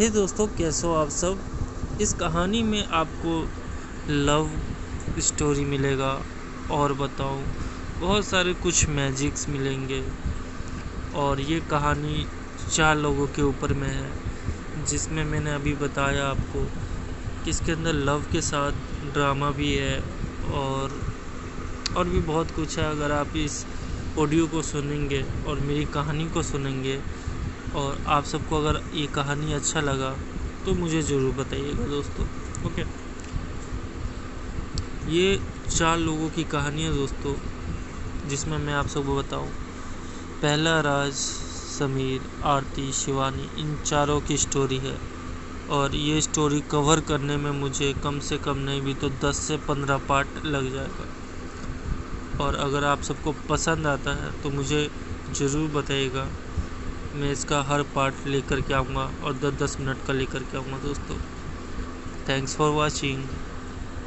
हे दोस्तों, कैसे हो आप सब? इस कहानी में आपको लव स्टोरी मिलेगा। और बताऊँ, बहुत सारे कुछ मैजिक्स मिलेंगे। और ये कहानी चार लोगों के ऊपर में है, जिसमें मैंने अभी बताया आपको कि इसके अंदर लव के साथ ड्रामा भी है और और भी बहुत कुछ है। अगर आप इस ऑडियो को सुनेंगे और मेरी कहानी को सुनेंगे और आप सबको अगर ये कहानी अच्छा लगा तो मुझे ज़रूर बताइएगा दोस्तों, ओके? ये चार लोगों की कहानी है दोस्तों, जिसमें मैं आप सबको बताऊँ। पहला राज, समीर, आरती, शिवानी, इन चारों की स्टोरी है। और ये स्टोरी कवर करने में मुझे कम से कम नहीं भी तो 10 से 15 पार्ट लग जाएगा। और अगर आप सबको पसंद आता है तो मुझे ज़रूर बताइएगा। मैं इसका हर पार्ट लेकर के आऊँगा और दस दस मिनट का लेकर के आऊँगा दोस्तों। Thanks for watching